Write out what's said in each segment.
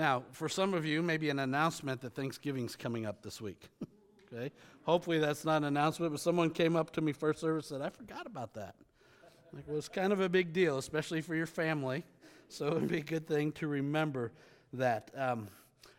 Now, for some of you, maybe an announcement that Thanksgiving's coming up this week. okay? Hopefully that's not an announcement, but someone came up to me first service and said, I forgot about that. Like, well, it's kind of a big deal, especially for your family. So it would be a good thing to remember that. Um,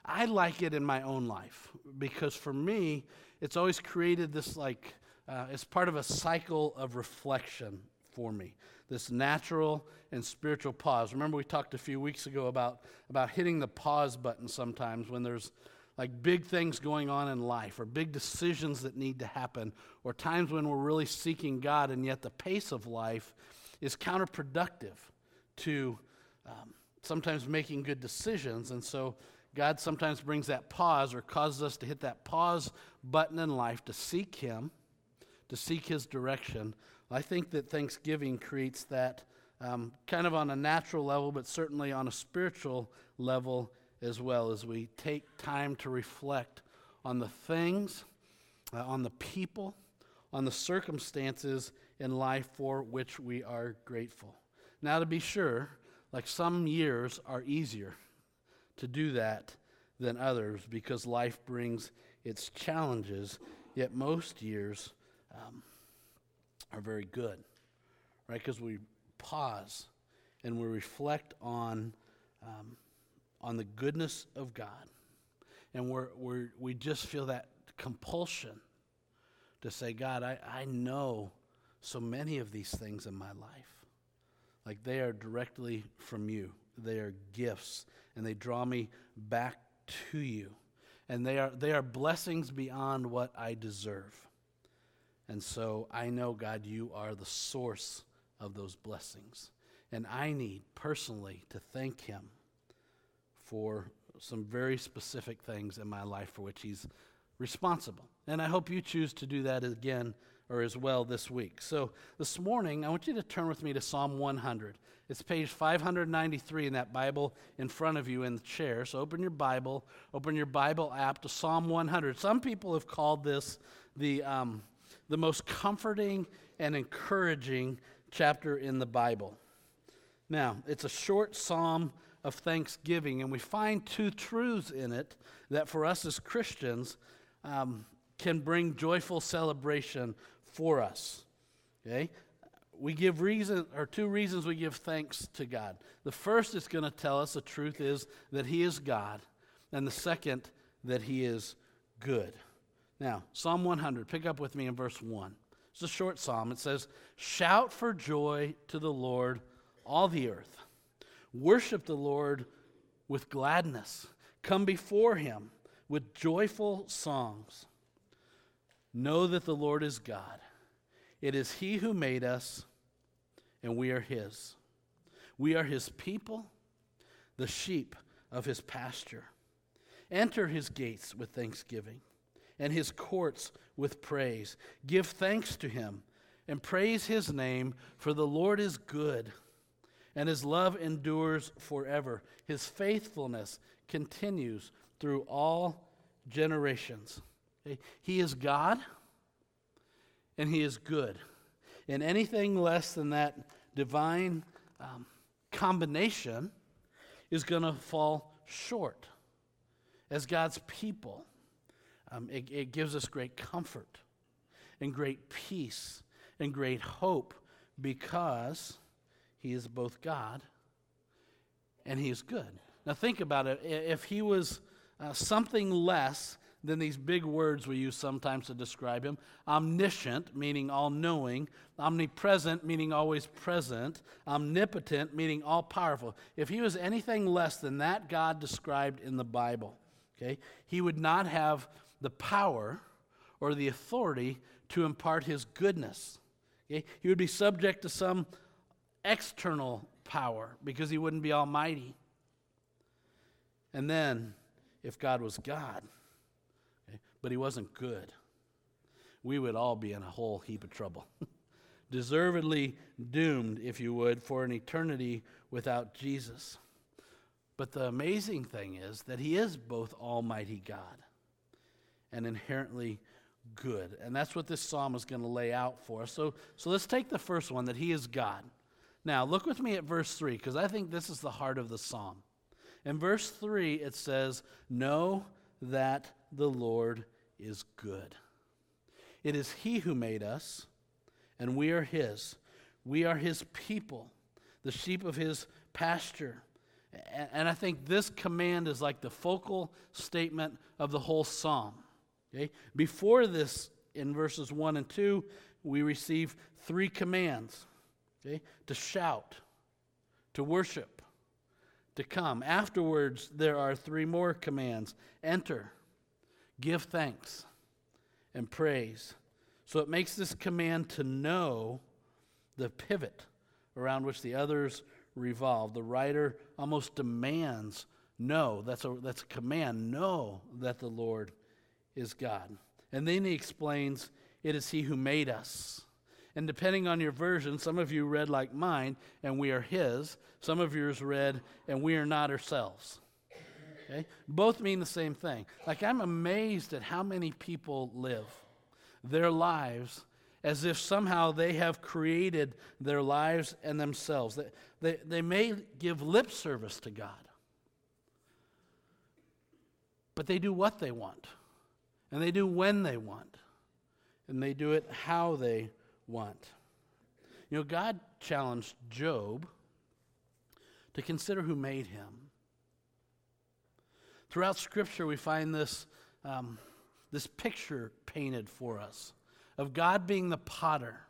I like it in my own life because for me, it's always created this like, uh, it's part of a cycle of reflection for me. This natural and spiritual pause. Remember, we talked a few weeks ago about, about hitting the pause button sometimes when there's like big things going on in life or big decisions that need to happen or times when we're really seeking God and yet the pace of life is counterproductive to um, sometimes making good decisions. And so God sometimes brings that pause or causes us to hit that pause button in life to seek Him, to seek His direction. I think that Thanksgiving creates that um, kind of on a natural level, but certainly on a spiritual level as well, as we take time to reflect on the things, uh, on the people, on the circumstances in life for which we are grateful. Now, to be sure, like some years are easier to do that than others because life brings its challenges, yet most years um, are very good, right? Because we pause and we reflect on, um, on the goodness of God. And we're, we're, we just feel that compulsion to say, God, I, I know so many of these things in my life. Like they are directly from you, they are gifts and they draw me back to you. And they are, they are blessings beyond what I deserve. And so I know, God, you are the source of those blessings. And I need personally to thank Him for some very specific things in my life for which He's responsible. And I hope you choose to do that again or as well this week. So this morning, I want you to turn with me to Psalm 100. It's page 593 in that Bible in front of you in the chair. So open your Bible, open your Bible app to Psalm 100. Some people have called this the, um, the most comforting and encouraging chapter in the Bible. Now, it's a short psalm of thanksgiving, and we find two truths in it that for us as Christians um, can bring joyful celebration for us. Okay? We give reason or two reasons we give thanks to God. The first is going to tell us the truth is that he is God, and the second that he is good. Now, Psalm 100, pick up with me in verse 1. It's a short psalm. It says, "Shout for joy to the Lord, all the earth. Worship the Lord with gladness. Come before him with joyful songs." Know that the Lord is God. It is He who made us, and we are His. We are His people, the sheep of His pasture. Enter His gates with thanksgiving, and His courts with praise. Give thanks to Him, and praise His name, for the Lord is good, and His love endures forever. His faithfulness continues through all generations. He is God and He is good. And anything less than that divine um, combination is going to fall short. As God's people, um, it, it gives us great comfort and great peace and great hope because He is both God and He is good. Now, think about it. If He was uh, something less than these big words we use sometimes to describe him omniscient, meaning all knowing, omnipresent, meaning always present, omnipotent, meaning all powerful. If he was anything less than that God described in the Bible, okay, he would not have the power or the authority to impart his goodness. Okay? He would be subject to some external power because he wouldn't be almighty. And then, if God was God, but he wasn't good, we would all be in a whole heap of trouble. Deservedly doomed, if you would, for an eternity without Jesus. But the amazing thing is that he is both Almighty God and inherently good. And that's what this psalm is going to lay out for us. So, so let's take the first one that he is God. Now, look with me at verse 3, because I think this is the heart of the psalm. In verse 3, it says, Know that the Lord is good. It is He who made us, and we are His. We are His people, the sheep of His pasture. And I think this command is like the focal statement of the whole psalm. Okay? Before this, in verses 1 and 2, we receive three commands okay? to shout, to worship, to come. Afterwards, there are three more commands enter, give thanks, and praise. So it makes this command to know the pivot around which the others revolve. The writer almost demands know. That's a, that's a command. Know that the Lord is God. And then he explains, It is He who made us. And depending on your version, some of you read like mine, and we are His. Some of yours read, and we are not ourselves. Okay? Both mean the same thing. Like, I'm amazed at how many people live their lives as if somehow they have created their lives and themselves. They, they, they may give lip service to God, but they do what they want, and they do when they want, and they do it how they want. You know, God challenged Job to consider who made him. Throughout Scripture, we find this, um, this picture painted for us of God being the potter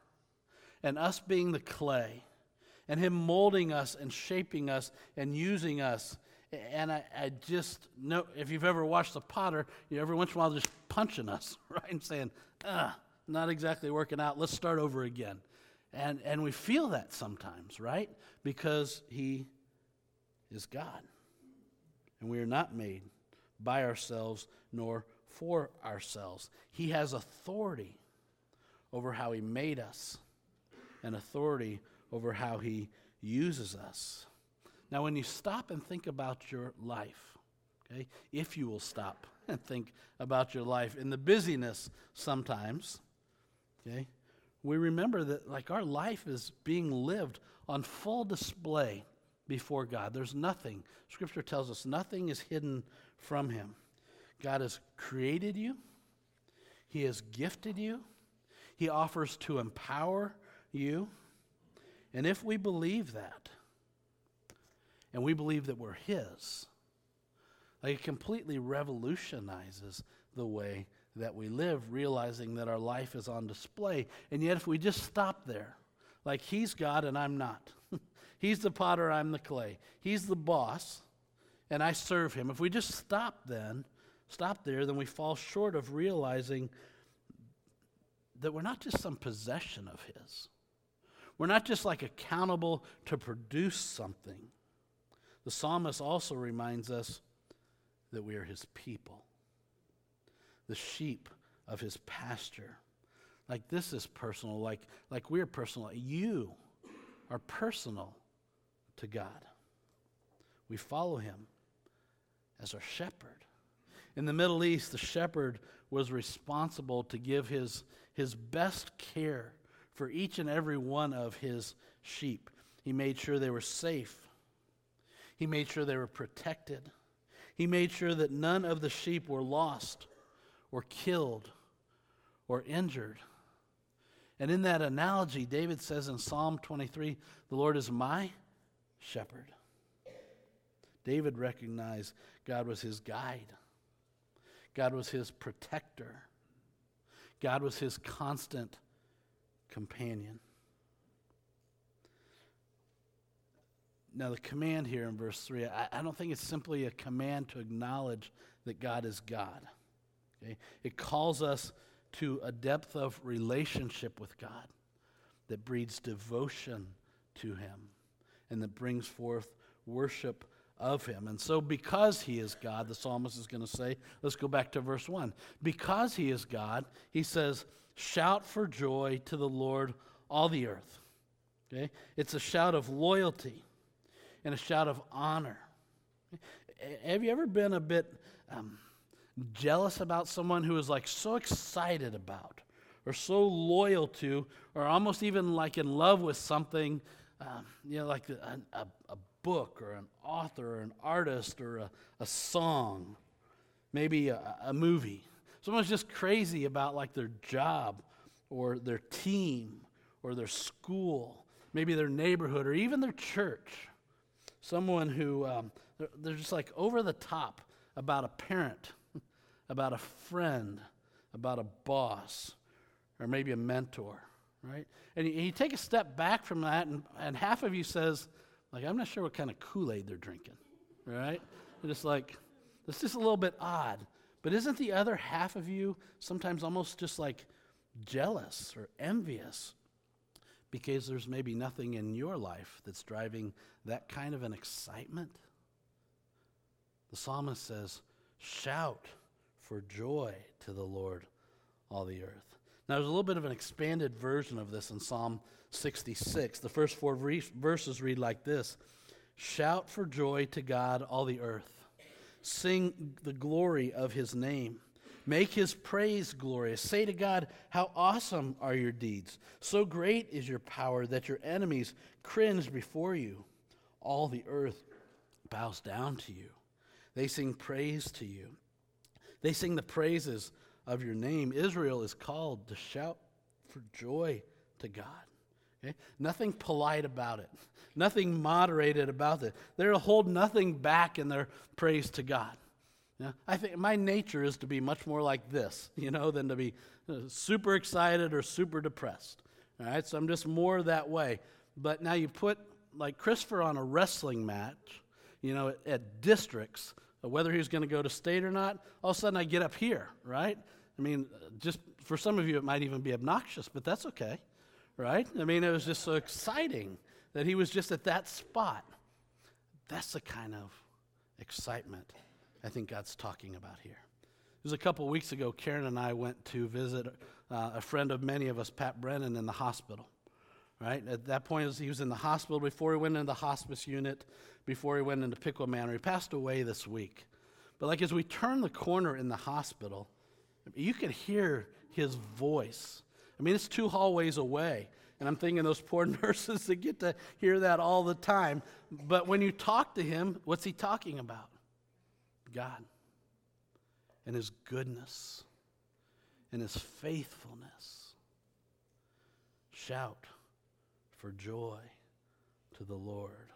and us being the clay and Him molding us and shaping us and using us. And I, I just know if you've ever watched the potter, you every once in a while just punching us, right? And saying, not exactly working out. Let's start over again. And, and we feel that sometimes, right? Because He is God. And we are not made by ourselves nor for ourselves. He has authority over how He made us and authority over how He uses us. Now, when you stop and think about your life, okay, if you will stop and think about your life in the busyness sometimes, okay, we remember that like our life is being lived on full display before God. There's nothing, Scripture tells us, nothing is hidden from Him. God has created you, He has gifted you, he offers to empower you. And if we believe that, and we believe that we're His, like it completely revolutionizes the way that we live, realizing that our life is on display. And yet, if we just stop there, like He's God and I'm not, He's the potter, I'm the clay, He's the boss, and I serve Him. If we just stop then, stop there, then we fall short of realizing that we're not just some possession of His. We're not just like accountable to produce something. The psalmist also reminds us that we are His people, the sheep of His pasture. Like this is personal, like, like we're personal. You are personal to God. We follow Him as our shepherd. In the Middle East, the shepherd was responsible to give his his best care for each and every one of his sheep. He made sure they were safe, he made sure they were protected, he made sure that none of the sheep were lost or killed or injured. And in that analogy, David says in Psalm 23, The Lord is my shepherd. David recognized God was his guide, God was his protector. God was his constant companion. Now, the command here in verse 3, I, I, don't think it's simply a command to acknowledge that God is God. Okay? It calls us to a depth of relationship with God that breeds devotion to Him and that brings forth worship of him. And so, because he is God, the psalmist is going to say, let's go back to verse 1. Because he is God, he says, Shout for joy to the Lord, all the earth. Okay? It's a shout of loyalty and a shout of honor. Have you ever been a bit um, jealous about someone who is like so excited about or so loyal to or almost even like in love with something, um, you know, like a, a, a book or an author or an artist or a, a song, maybe a, a movie. Someone's just crazy about like their job or their team or their school, maybe their neighborhood or even their church. Someone who um, they're, they're just like over the top about a parent, about a friend, about a boss, or maybe a mentor, right? And you, you take a step back from that, and, and half of you says, like, I'm not sure what kind of Kool Aid they're drinking, right? You're just like, it's just a little bit odd. But isn't the other half of you sometimes almost just like jealous or envious because there's maybe nothing in your life that's driving that kind of an excitement? The psalmist says, Shout for joy to the Lord, all the earth. Now, there's a little bit of an expanded version of this in Psalm 66. The first four verses read like this Shout for joy to God, all the earth. Sing the glory of his name. Make his praise glorious. Say to God, How awesome are your deeds! So great is your power that your enemies cringe before you. All the earth bows down to you. They sing praise to you. They sing the praises of your name. Israel is called to shout for joy to God. Okay? Nothing polite about it, nothing moderated about it. They'll hold nothing back in their praise to God. Yeah? I think my nature is to be much more like this, you know, than to be uh, super excited or super depressed. All right, so I'm just more that way. But now you put like Christopher on a wrestling match, you know, at, at districts, whether he's going to go to state or not, all of a sudden I get up here, right? I mean, just for some of you, it might even be obnoxious, but that's okay, right? I mean, it was just so exciting that he was just at that spot. That's the kind of excitement I think God's talking about here. It was a couple weeks ago, Karen and I went to visit uh, a friend of many of us, Pat Brennan, in the hospital. Right? At that point, he was in the hospital before he went into the hospice unit, before he went into Piqua Manor. He passed away this week. But like as we turned the corner in the hospital, you could hear his voice. I mean, it's two hallways away. And I'm thinking those poor nurses that get to hear that all the time. But when you talk to him, what's he talking about? God and his goodness and his faithfulness. Shout for joy to the Lord,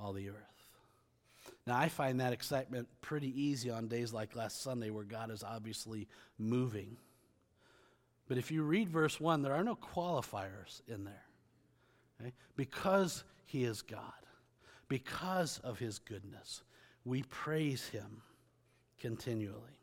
all the earth. Now, I find that excitement pretty easy on days like last Sunday where God is obviously moving. But if you read verse 1, there are no qualifiers in there. Okay? Because he is God, because of his goodness, we praise him continually.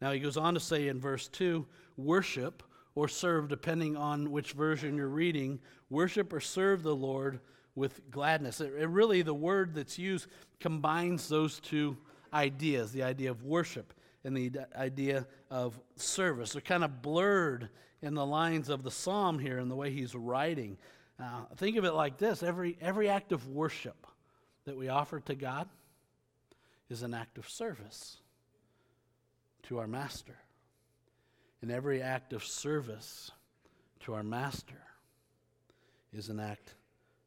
Now, he goes on to say in verse 2 worship or serve, depending on which version you're reading, worship or serve the Lord with gladness. It, it really, the word that's used combines those two ideas the idea of worship and the idea of service. They're kind of blurred in the lines of the psalm here and the way he's writing. Uh, think of it like this every, every act of worship that we offer to God is an act of service to our master. And every act of service to our master is an act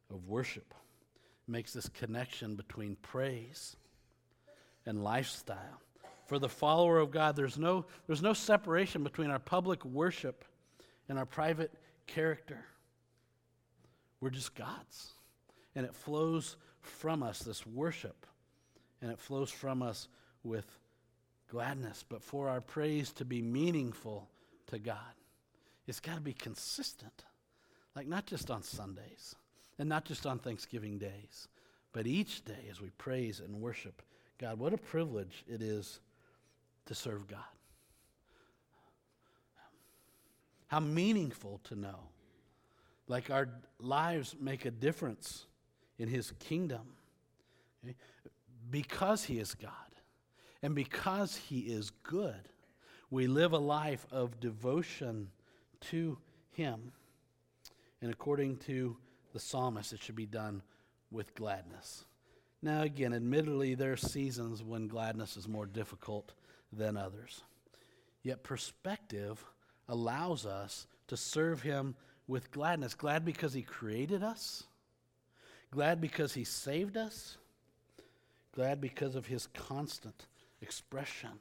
of worship. It makes this connection between praise and lifestyle. For the follower of God, there's no, there's no separation between our public worship and our private character. We're just God's. And it flows from us, this worship, and it flows from us with gladness. But for our praise to be meaningful to God, it's got to be consistent. Like not just on Sundays, and not just on Thanksgiving days, but each day as we praise and worship God. What a privilege it is to serve God. How meaningful to know. Like our lives make a difference in His kingdom. Okay? Because He is God and because He is good, we live a life of devotion to Him. And according to the psalmist, it should be done with gladness. Now, again, admittedly, there are seasons when gladness is more difficult than others. Yet, perspective allows us to serve Him with gladness. Glad because He created us, Glad because he saved us. Glad because of his constant expression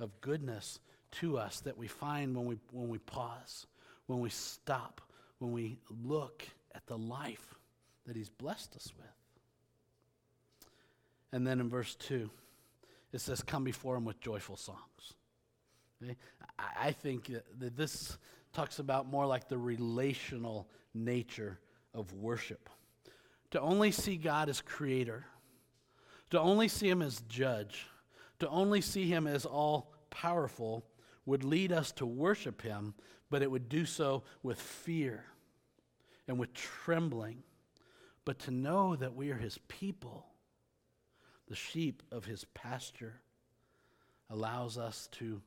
of goodness to us that we find when we, when we pause, when we stop, when we look at the life that he's blessed us with. And then in verse 2, it says, Come before him with joyful songs. Okay? I think that this talks about more like the relational nature of worship. To only see God as creator, to only see him as judge, to only see him as all powerful would lead us to worship him, but it would do so with fear and with trembling. But to know that we are his people, the sheep of his pasture, allows us to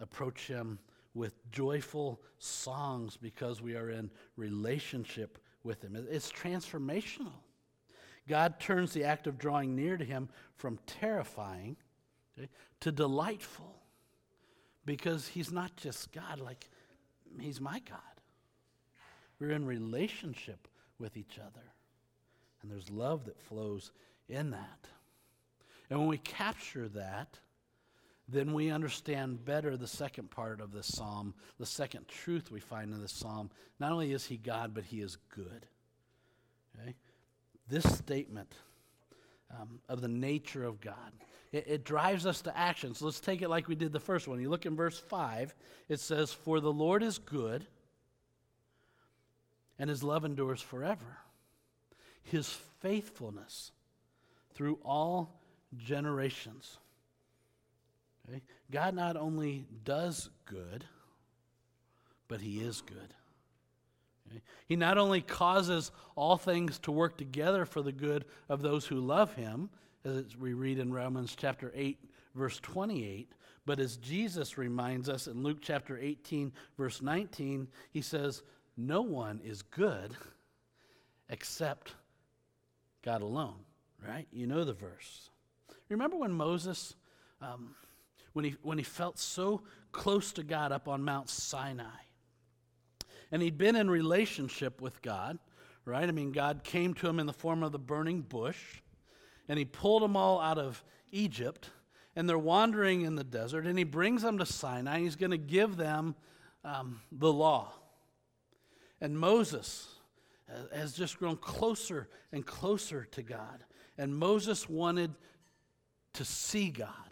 approach him with joyful songs because we are in relationship with him. It's transformational. God turns the act of drawing near to him from terrifying okay, to delightful because he's not just God, like, he's my God. We're in relationship with each other, and there's love that flows in that. And when we capture that, then we understand better the second part of this psalm, the second truth we find in this psalm. Not only is he God, but he is good. Okay? This statement um, of the nature of God, it, it drives us to action. So let's take it like we did the first one. You look in verse 5, it says, For the Lord is good, and his love endures forever. His faithfulness through all generations. Okay? God not only does good, but He is good. He not only causes all things to work together for the good of those who love Him, as we read in Romans chapter 8, verse 28, but as Jesus reminds us in Luke chapter 18, verse 19, He says, No one is good except God alone, right? You know the verse. Remember when Moses. Um, when he, when he felt so close to God up on Mount Sinai. And he'd been in relationship with God, right? I mean, God came to him in the form of the burning bush, and he pulled them all out of Egypt, and they're wandering in the desert, and he brings them to Sinai. He's going to give them um, the law. And Moses has just grown closer and closer to God. And Moses wanted to see God.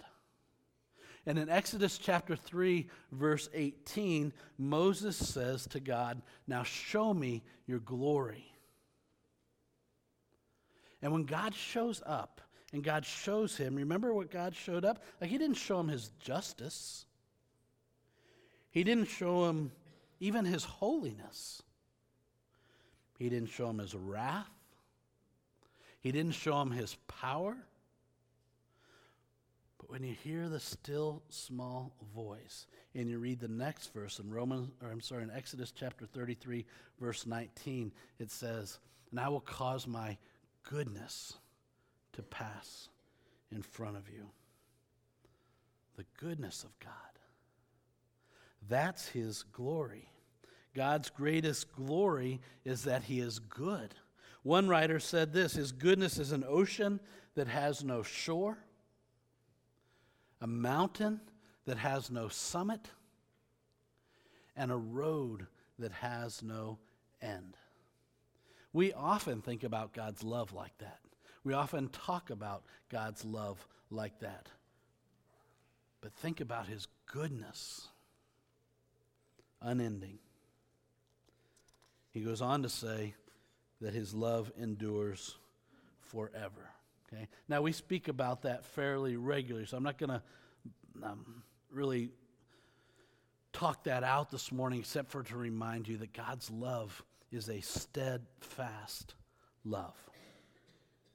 And in Exodus chapter 3, verse 18, Moses says to God, Now show me your glory. And when God shows up and God shows him, remember what God showed up? Like, He didn't show him His justice, He didn't show him even His holiness, He didn't show him His wrath, He didn't show him His power when you hear the still small voice and you read the next verse in Romans or I'm sorry in Exodus chapter 33 verse 19 it says and I will cause my goodness to pass in front of you. The goodness of God. That's his glory. God's greatest glory is that he is good. One writer said this his goodness is an ocean that has no shore a mountain that has no summit, and a road that has no end. We often think about God's love like that. We often talk about God's love like that. But think about his goodness, unending. He goes on to say that his love endures forever. Okay? Now, we speak about that fairly regularly, so I'm not going to um, really talk that out this morning except for to remind you that God's love is a steadfast love.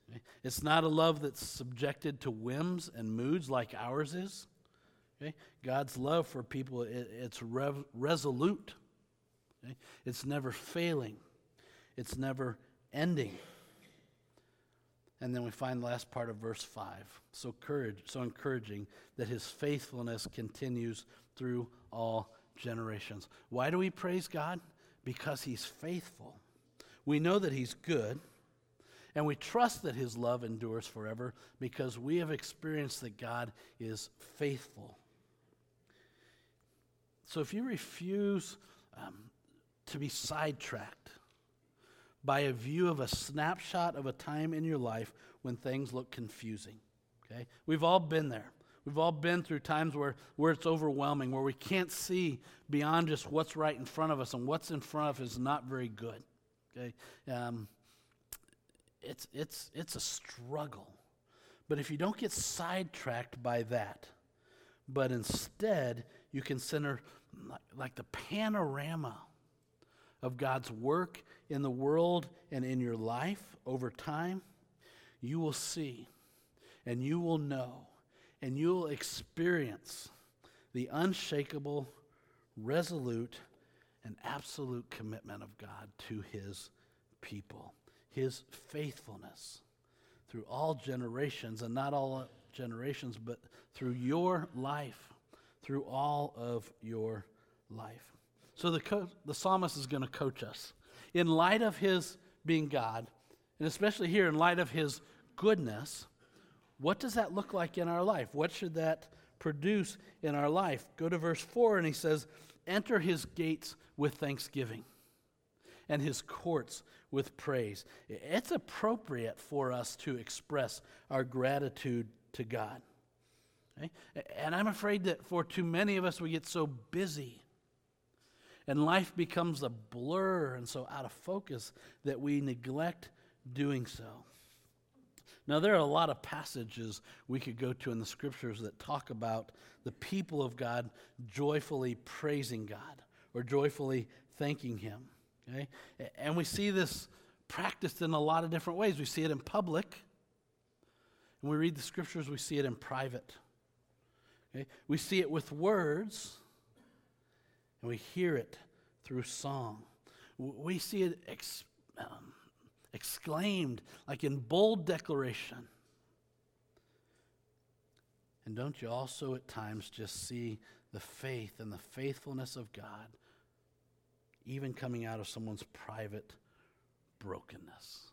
Okay? It's not a love that's subjected to whims and moods like ours is. Okay? God's love for people, it, it's rev- resolute. Okay? It's never failing. It's never ending. And then we find the last part of verse 5. So courage, so encouraging that his faithfulness continues through all generations. Why do we praise God? Because he's faithful. We know that he's good. And we trust that his love endures forever because we have experienced that God is faithful. So if you refuse um, to be sidetracked by a view of a snapshot of a time in your life when things look confusing, okay? We've all been there. We've all been through times where, where it's overwhelming, where we can't see beyond just what's right in front of us, and what's in front of us is not very good. Okay? Um, it's, it's, it's a struggle. But if you don't get sidetracked by that, but instead you consider like, like the panorama of God's work in the world and in your life over time, you will see and you will know and you'll experience the unshakable, resolute, and absolute commitment of God to his people, his faithfulness through all generations, and not all generations, but through your life, through all of your life. So the, co- the psalmist is going to coach us. In light of his being God, and especially here in light of his goodness, what does that look like in our life? What should that produce in our life? Go to verse 4, and he says, Enter his gates with thanksgiving and his courts with praise. It's appropriate for us to express our gratitude to God. Okay? And I'm afraid that for too many of us, we get so busy and life becomes a blur and so out of focus that we neglect doing so. Now, there are a lot of passages we could go to in the scriptures that talk about the people of God joyfully praising God or joyfully thanking Him. Okay? And we see this practiced in a lot of different ways. We see it in public, and we read the scriptures, we see it in private. Okay? We see it with words, and we hear it through song. We see it ex- um, exclaimed, like in bold declaration. And don't you also at times just see the faith and the faithfulness of God, even coming out of someone's private brokenness?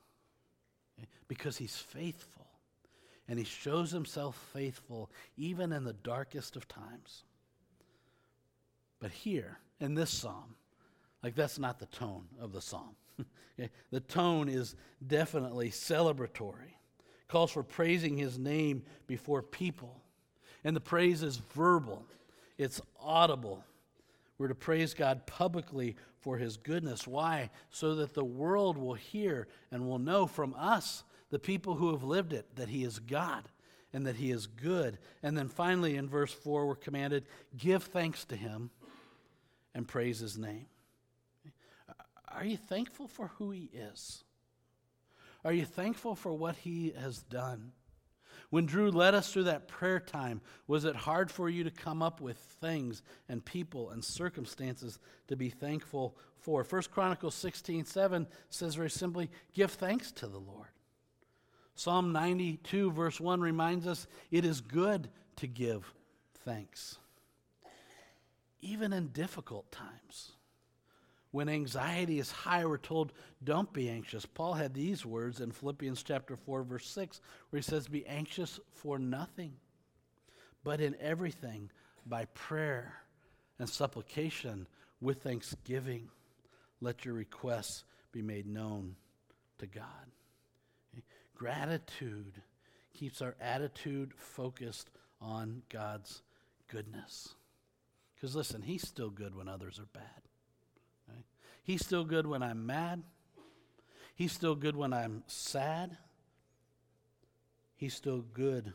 Because He's faithful, and He shows Himself faithful even in the darkest of times. But here, in this psalm, like that's not the tone of the psalm. The tone is definitely celebratory, calls for praising his name before people. And the praise is verbal, it's audible. We're to praise God publicly for his goodness. Why? So that the world will hear and will know from us, the people who have lived it, that he is God and that he is good. And then finally, in verse 4, we're commanded give thanks to him and praise his name. Are you thankful for who He is? Are you thankful for what He has done? When Drew led us through that prayer time, was it hard for you to come up with things and people and circumstances to be thankful for? 1 Chronicles 16 7 says very simply, Give thanks to the Lord. Psalm 92, verse 1 reminds us it is good to give thanks, even in difficult times. When anxiety is high, we're told, don't be anxious. Paul had these words in Philippians chapter 4, verse 6, where he says, Be anxious for nothing, but in everything, by prayer and supplication with thanksgiving, let your requests be made known to God. Gratitude keeps our attitude focused on God's goodness. Because listen, He's still good when others are bad. He's still good when I'm mad. He's still good when I'm sad. He's still good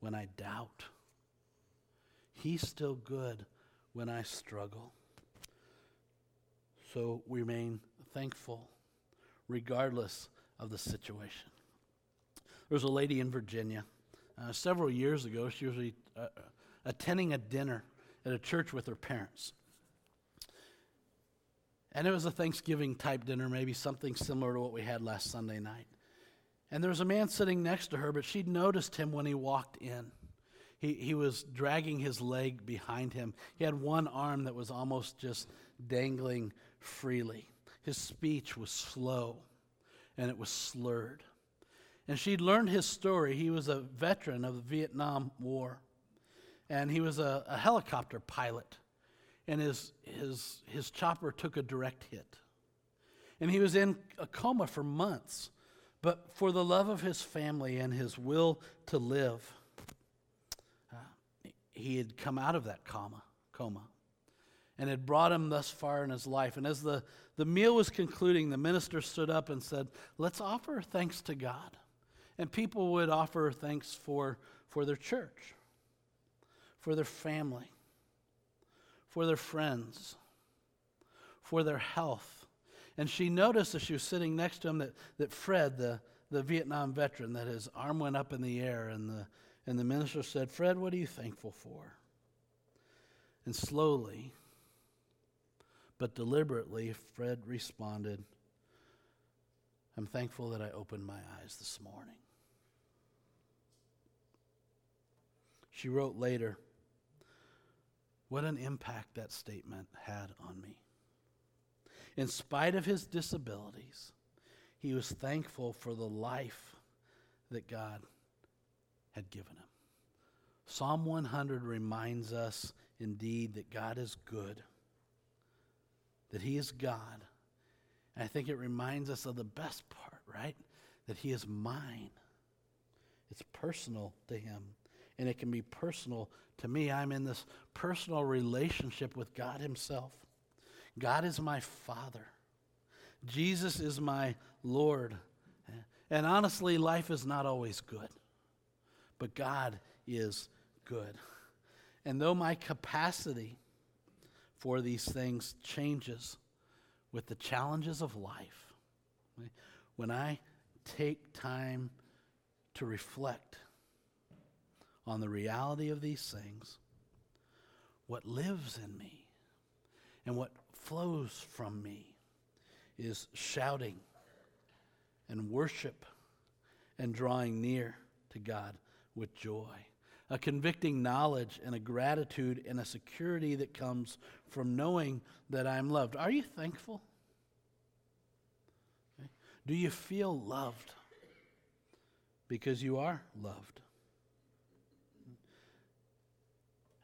when I doubt. He's still good when I struggle. So remain thankful regardless of the situation. There was a lady in Virginia uh, several years ago. She was uh, attending a dinner at a church with her parents. And it was a Thanksgiving type dinner, maybe something similar to what we had last Sunday night. And there was a man sitting next to her, but she'd noticed him when he walked in. He, he was dragging his leg behind him. He had one arm that was almost just dangling freely. His speech was slow and it was slurred. And she'd learned his story. He was a veteran of the Vietnam War, and he was a, a helicopter pilot. And his, his, his chopper took a direct hit. And he was in a coma for months. But for the love of his family and his will to live, uh, he had come out of that coma, coma and had brought him thus far in his life. And as the, the meal was concluding, the minister stood up and said, Let's offer thanks to God. And people would offer thanks for, for their church, for their family, for their friends, for their health. And she noticed as she was sitting next to him that, that Fred, the, the Vietnam veteran, that his arm went up in the air. And the, and the minister said, Fred, what are you thankful for? And slowly, but deliberately, Fred responded, I'm thankful that I opened my eyes this morning. She wrote later, What an impact that statement had on me. In spite of his disabilities, he was thankful for the life that God had given him. Psalm 100 reminds us indeed that God is good, that he is God. And I think it reminds us of the best part, right? That he is mine. It's personal to him and it can be personal to me. I'm in this personal relationship with God Himself. God is my Father, Jesus is my Lord. And honestly, life is not always good, but God is good. And though my capacity for these things changes with the challenges of life, when I take time to reflect on the reality of these things, what lives in me and what flows from me is shouting and worship and drawing near to God with joy. A convicting knowledge and a gratitude and a security that comes from knowing that I'm loved. Are you thankful? Okay. Do you feel loved? Because you are loved.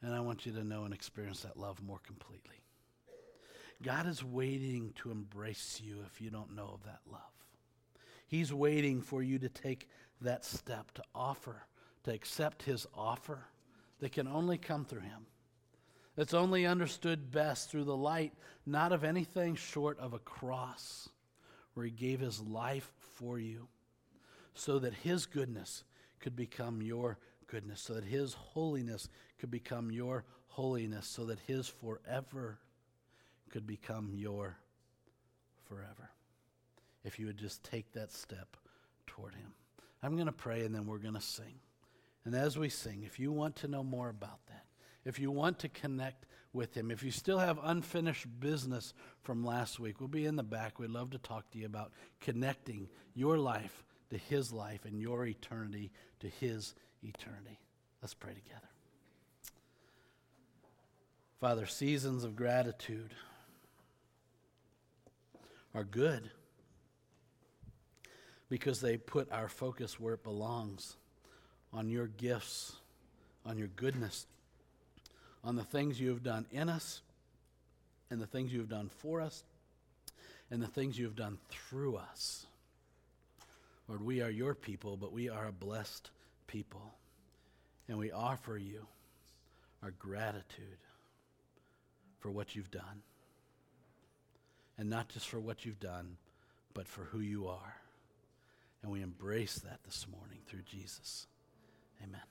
And I want you to know and experience that love more completely. God is waiting to embrace you if you don't know of that love. He's waiting for you to take that step to offer, to accept His offer that can only come through Him. That's only understood best through the light, not of anything short of a cross, where He gave His life for you so that His goodness could become your goodness, so that His holiness could become your holiness, so that His forever could become your forever. If you would just take that step toward Him. I'm going to pray and then we're going to sing. And as we sing, if you want to know more about that, if you want to connect with Him, if you still have unfinished business from last week, we'll be in the back. We'd love to talk to you about connecting your life to His life and your eternity to His eternity. Let's pray together. Father, seasons of gratitude are good because they put our focus where it belongs on your gifts, on your goodness, on the things you have done in us, and the things you have done for us, and the things you have done through us. Lord, we are your people, but we are a blessed people. And we offer you our gratitude for what you've done. And not just for what you've done, but for who you are. And we embrace that this morning through Jesus. Amen.